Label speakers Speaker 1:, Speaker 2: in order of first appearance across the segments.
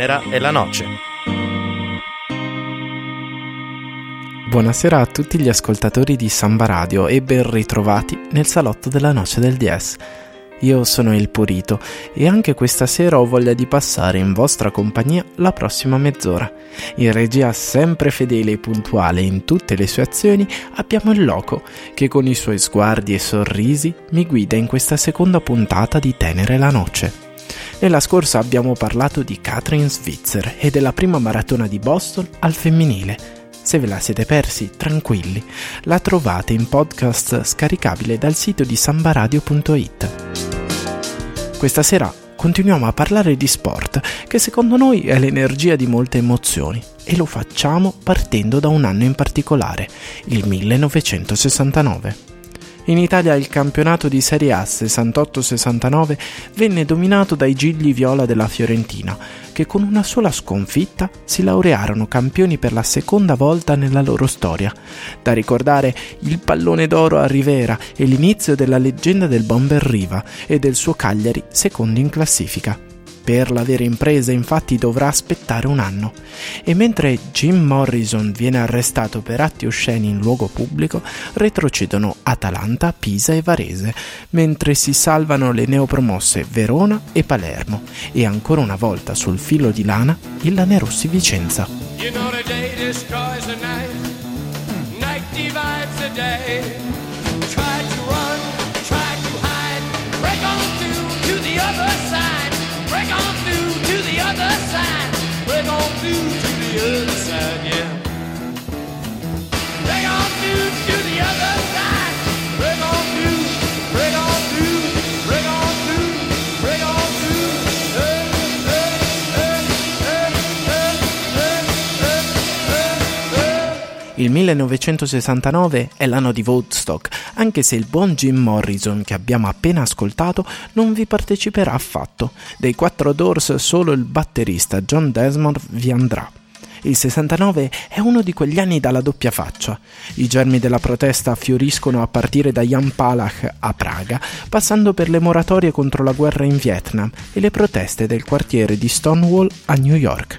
Speaker 1: Tenera e la Noce.
Speaker 2: Buonasera a tutti gli ascoltatori di Samba Radio e ben ritrovati nel salotto della Noce del DS. Io sono il Purito e anche questa sera ho voglia di passare in vostra compagnia la prossima mezz'ora. In regia sempre fedele e puntuale in tutte le sue azioni abbiamo il Loco che con i suoi sguardi e sorrisi mi guida in questa seconda puntata di Tenere la Noce. Nella scorsa abbiamo parlato di Catherine Switzer e della prima maratona di Boston al femminile. Se ve la siete persi, tranquilli, la trovate in podcast scaricabile dal sito di sambaradio.it. Questa sera continuiamo a parlare di sport, che secondo noi è l'energia di molte emozioni, e lo facciamo partendo da un anno in particolare, il 1969. In Italia il campionato di Serie A 68-69 venne dominato dai Gigli Viola della Fiorentina, che con una sola sconfitta si laurearono campioni per la seconda volta nella loro storia. Da ricordare il pallone d'oro a Rivera e l'inizio della leggenda del Bomber Riva e del suo Cagliari secondo in classifica. Per la vera impresa infatti dovrà aspettare un anno. E mentre Jim Morrison viene arrestato per atti osceni in luogo pubblico, retrocedono Atalanta, Pisa e Varese, mentre si salvano le neopromosse Verona e Palermo. E ancora una volta sul filo di lana il Lanerossi Vicenza. You know to the other side, yeah. Il 1969 è l'anno di Woodstock, anche se il buon Jim Morrison che abbiamo appena ascoltato non vi parteciperà affatto. Dei quattro Doors solo il batterista John Desmond vi andrà. Il 69 è uno di quegli anni dalla doppia faccia. I germi della protesta fioriscono a partire da Jan Palach a Praga, passando per le moratorie contro la guerra in Vietnam e le proteste del quartiere di Stonewall a New York.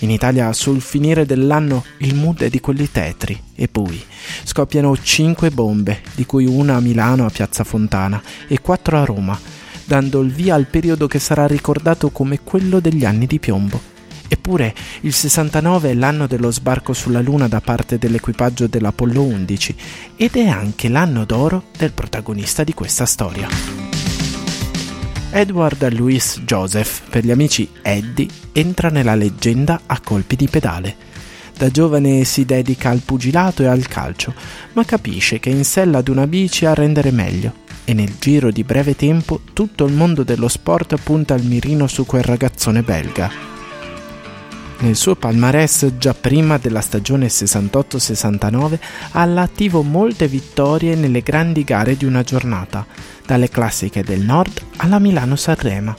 Speaker 2: In Italia sul finire dell'anno il mood è di quelli tetri e bui. Scoppiano cinque bombe, di cui una a Milano a Piazza Fontana e quattro a Roma, dando il via al periodo che sarà ricordato come quello degli anni di piombo. Eppure il 69 è l'anno dello sbarco sulla Luna da parte dell'equipaggio dell'Apollo 11 ed è anche l'anno d'oro del protagonista di questa storia. Edward Louis Joseph, per gli amici Eddie, entra nella leggenda a colpi di pedale. Da giovane si dedica al pugilato e al calcio, ma capisce che in sella ad una bici a rendere meglio e nel giro di breve tempo tutto il mondo dello sport punta il mirino su quel ragazzone belga. Nel suo palmarès già prima della stagione 68-69 ha all'attivo molte vittorie nelle grandi gare di una giornata, dalle classiche del nord alla Milano-Sanremo.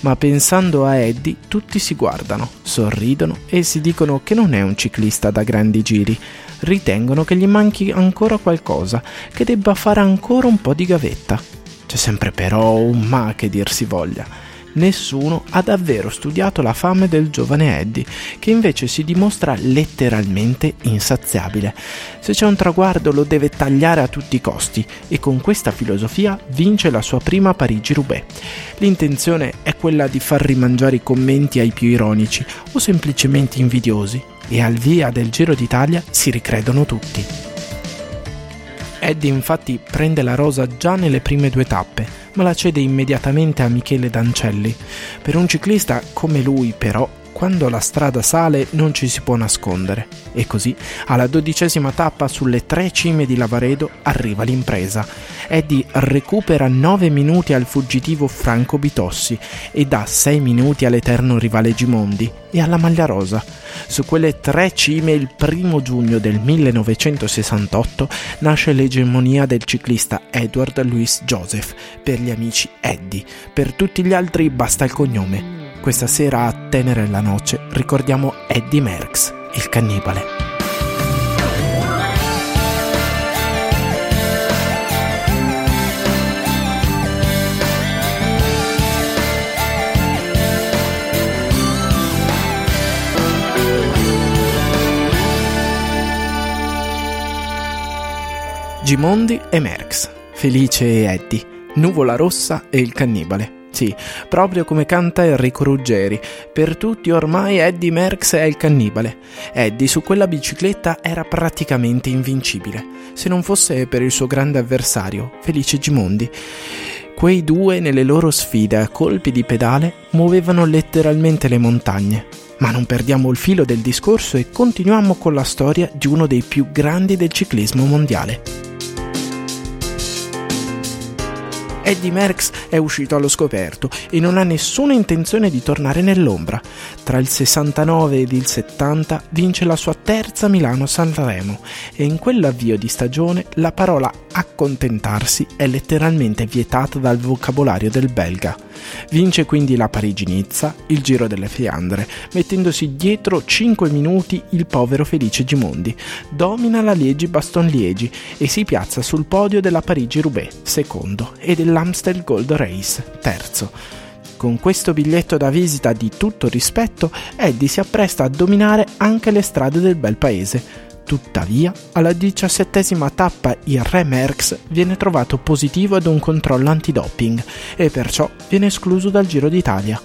Speaker 2: Ma pensando a Eddie tutti si guardano, sorridono e si dicono che non è un ciclista da grandi giri, ritengono che gli manchi ancora qualcosa, che debba fare ancora un po' di gavetta. C'è sempre però un ma che dir si voglia nessuno ha davvero studiato la fame del giovane Eddie, che invece si dimostra letteralmente insaziabile. Se c'è un traguardo lo deve tagliare a tutti i costi e con questa filosofia vince la sua prima Parigi-Roubaix. L'intenzione è quella di far rimangiare i commenti ai più ironici o semplicemente invidiosi e al via del Giro d'Italia si ricredono tutti. Eddie infatti prende la rosa già nelle prime due tappe ma la cede immediatamente a Michele Dancelli. Per un ciclista come lui, però, quando la strada sale non ci si può nascondere. E così, alla dodicesima tappa sulle tre cime di Lavaredo, arriva l'impresa. Eddie recupera 9 minuti al fuggitivo Franco Bitossi e dà 6 minuti all'eterno rivale Gimondi e alla maglia rosa. Su quelle tre cime il primo giugno del 1968 nasce l'egemonia del ciclista Edward Louis Joseph, per gli amici Eddie, per tutti gli altri basta il cognome. Questa sera a Tenere la Noce ricordiamo Eddie Merckx, il cannibale. Gimondi e Merx, Felice e Eddie, Nuvola Rossa e il Cannibale. Sì, proprio come canta Enrico Ruggeri. Per tutti ormai Eddie Merckx è il cannibale. Eddie su quella bicicletta era praticamente invincibile, se non fosse per il suo grande avversario, Felice Gimondi. Quei due nelle loro sfide a colpi di pedale muovevano letteralmente le montagne. Ma non perdiamo il filo del discorso e continuiamo con la storia di uno dei più grandi del ciclismo mondiale. Eddie Merckx è uscito allo scoperto e non ha nessuna intenzione di tornare nell'ombra. Tra il 69 ed il 70 vince la sua terza Milano-Sanremo e in quell'avvio di stagione la parola accontentarsi è letteralmente vietata dal vocabolario del belga. Vince quindi la Parigi-Nizza, il Giro delle Fiandre, mettendosi dietro 5 minuti il povero Felice Gimondi. Domina la Liegi-Baston-Liegi e si piazza sul podio della Parigi-Roubaix, secondo, e dell'Amstel Gold Race, terzo. Con questo biglietto da visita di tutto rispetto, Eddie si appresta a dominare anche le strade del bel paese, Tuttavia, alla diciassettesima tappa il Re Merckx viene trovato positivo ad un controllo antidoping e perciò viene escluso dal Giro d'Italia.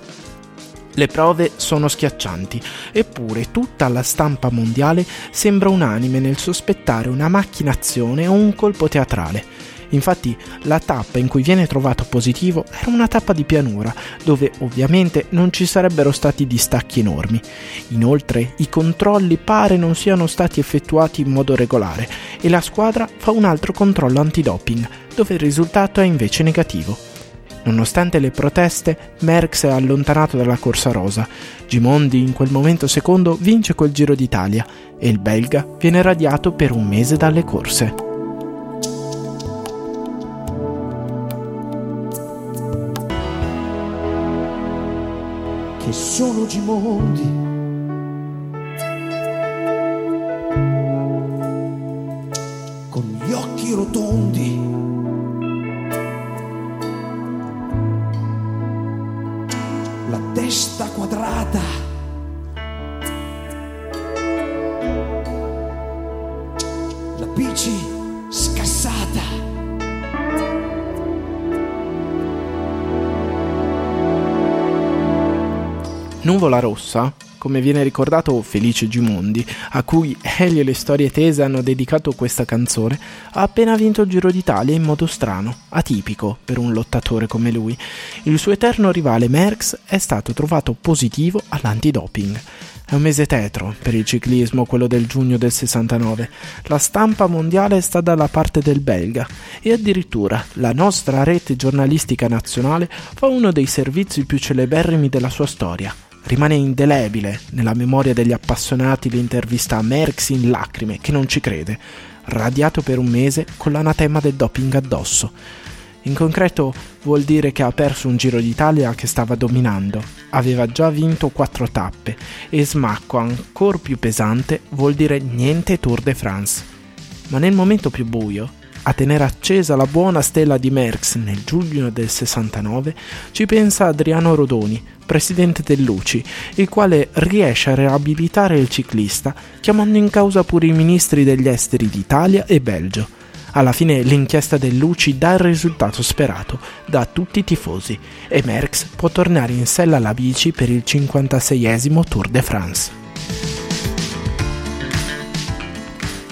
Speaker 2: Le prove sono schiaccianti, eppure tutta la stampa mondiale sembra unanime nel sospettare una macchinazione o un colpo teatrale. Infatti la tappa in cui viene trovato positivo era una tappa di pianura, dove ovviamente non ci sarebbero stati distacchi enormi. Inoltre i controlli pare non siano stati effettuati in modo regolare e la squadra fa un altro controllo antidoping, dove il risultato è invece negativo. Nonostante le proteste, Merckx è allontanato dalla corsa rosa. Gimondi in quel momento secondo vince quel Giro d'Italia e il belga viene radiato per un mese dalle corse.
Speaker 1: Che sono Gimondi.
Speaker 2: Nuvola Rossa, come viene ricordato Felice Gimondi, a cui Elio e le storie tese hanno dedicato questa canzone, ha appena vinto il Giro d'Italia in modo strano, atipico per un lottatore come lui. Il suo eterno rivale Merckx è stato trovato positivo all'antidoping. È un mese tetro per il ciclismo, quello del giugno del 69. La stampa mondiale sta dalla parte del belga e addirittura la nostra rete giornalistica nazionale fa uno dei servizi più celeberrimi della sua storia, Rimane indelebile nella memoria degli appassionati l'intervista a Merckx in lacrime, che non ci crede, radiato per un mese con l'anatema del doping addosso. In concreto vuol dire che ha perso un Giro d'Italia che stava dominando, aveva già vinto quattro tappe e smacco ancora più pesante vuol dire niente Tour de France. Ma nel momento più buio, a tenere accesa la buona stella di Merckx nel giugno del 69 ci pensa Adriano Rodoni, presidente dell'UCI, il quale riesce a riabilitare il ciclista chiamando in causa pure i ministri degli esteri d'Italia e Belgio. Alla fine l'inchiesta dell'UCI dà il risultato sperato da tutti i tifosi e Merckx può tornare in sella alla bici per il 56esimo Tour de France.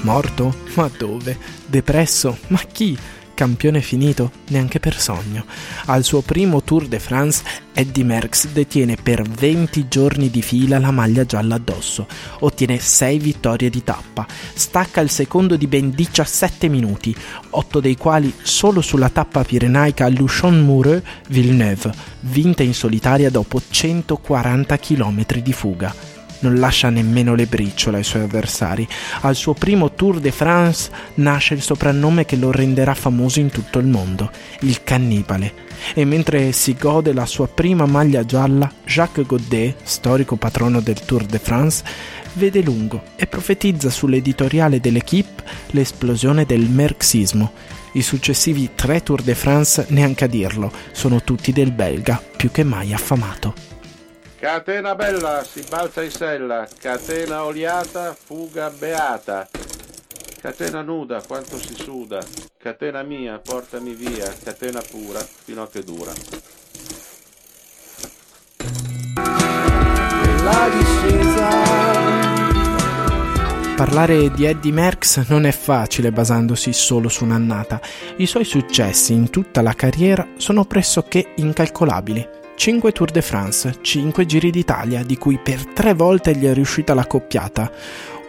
Speaker 2: Morto? Ma dove? Depresso? Ma chi? Campione finito? Neanche per sogno. Al suo primo Tour de France, Eddie Merckx detiene per 20 giorni di fila la maglia gialla addosso. Ottiene 6 vittorie di tappa. Stacca il secondo di ben 17 minuti, 8 dei quali solo sulla tappa pirenaica Luchon-Moureux-Villeneuve, vinta in solitaria dopo 140 km di fuga non lascia nemmeno le briciole ai suoi avversari. Al suo primo Tour de France nasce il soprannome che lo renderà famoso in tutto il mondo, il cannibale. E mentre si gode la sua prima maglia gialla, Jacques Godet, storico patrono del Tour de France, vede lungo e profetizza sull'editoriale dell'Equipe l'esplosione del marxismo. I successivi tre Tour de France, neanche a dirlo, sono tutti del belga, più che mai affamato.
Speaker 3: Catena bella, si balza in sella, catena oliata, fuga beata. Catena nuda, quanto si suda, catena mia, portami via, catena pura, fino a che dura.
Speaker 1: La discesa.
Speaker 2: Parlare di Eddie Merckx non è facile basandosi solo su un'annata. I suoi successi in tutta la carriera sono pressoché incalcolabili. 5 Tour de France, 5 Giri d'Italia, di cui per tre volte gli è riuscita la coppiata,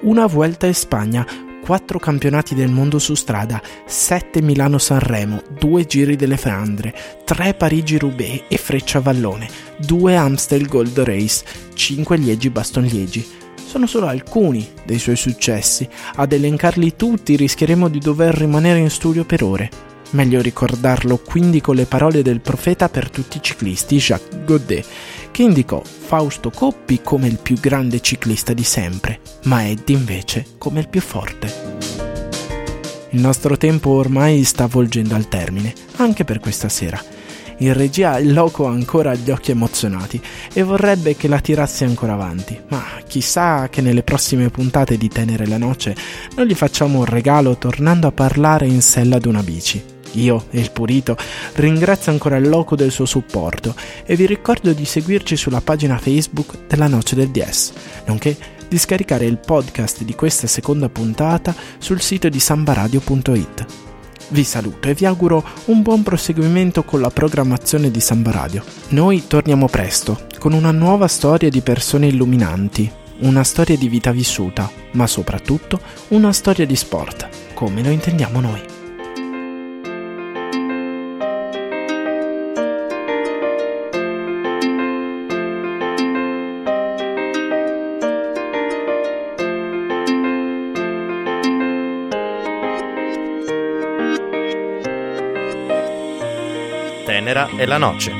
Speaker 2: una Vuelta in Spagna, 4 campionati del mondo su strada, 7 Milano-Sanremo, 2 Giri delle Flandre, 3 Parigi-Roubaix e Freccia-Vallone, 2 Amstel Gold Race, 5 Liegi-Baston-Liegi sono solo alcuni dei suoi successi. Ad elencarli tutti rischieremo di dover rimanere in studio per ore. Meglio ricordarlo quindi con le parole del profeta per tutti i ciclisti, Jacques Godet, che indicò Fausto Coppi come il più grande ciclista di sempre, ma Eddie invece come il più forte. Il nostro tempo ormai sta volgendo al termine, anche per questa sera. In regia il loco ha ancora gli occhi emozionati e vorrebbe che la tirassi ancora avanti, ma chissà che nelle prossime puntate di Tenere la Noce non gli facciamo un regalo tornando a parlare in sella ad una bici. Io e il Purito ringrazio ancora il loco del suo supporto e vi ricordo di seguirci sulla pagina Facebook della Noce del DS, nonché di scaricare il podcast di questa seconda puntata sul sito di sambaradio.it. Vi saluto e vi auguro un buon proseguimento con la programmazione di Samba Radio. Noi torniamo presto con una nuova storia di persone illuminanti, una storia di vita vissuta, ma soprattutto una storia di sport, come lo intendiamo noi.
Speaker 4: Tenera e la noce.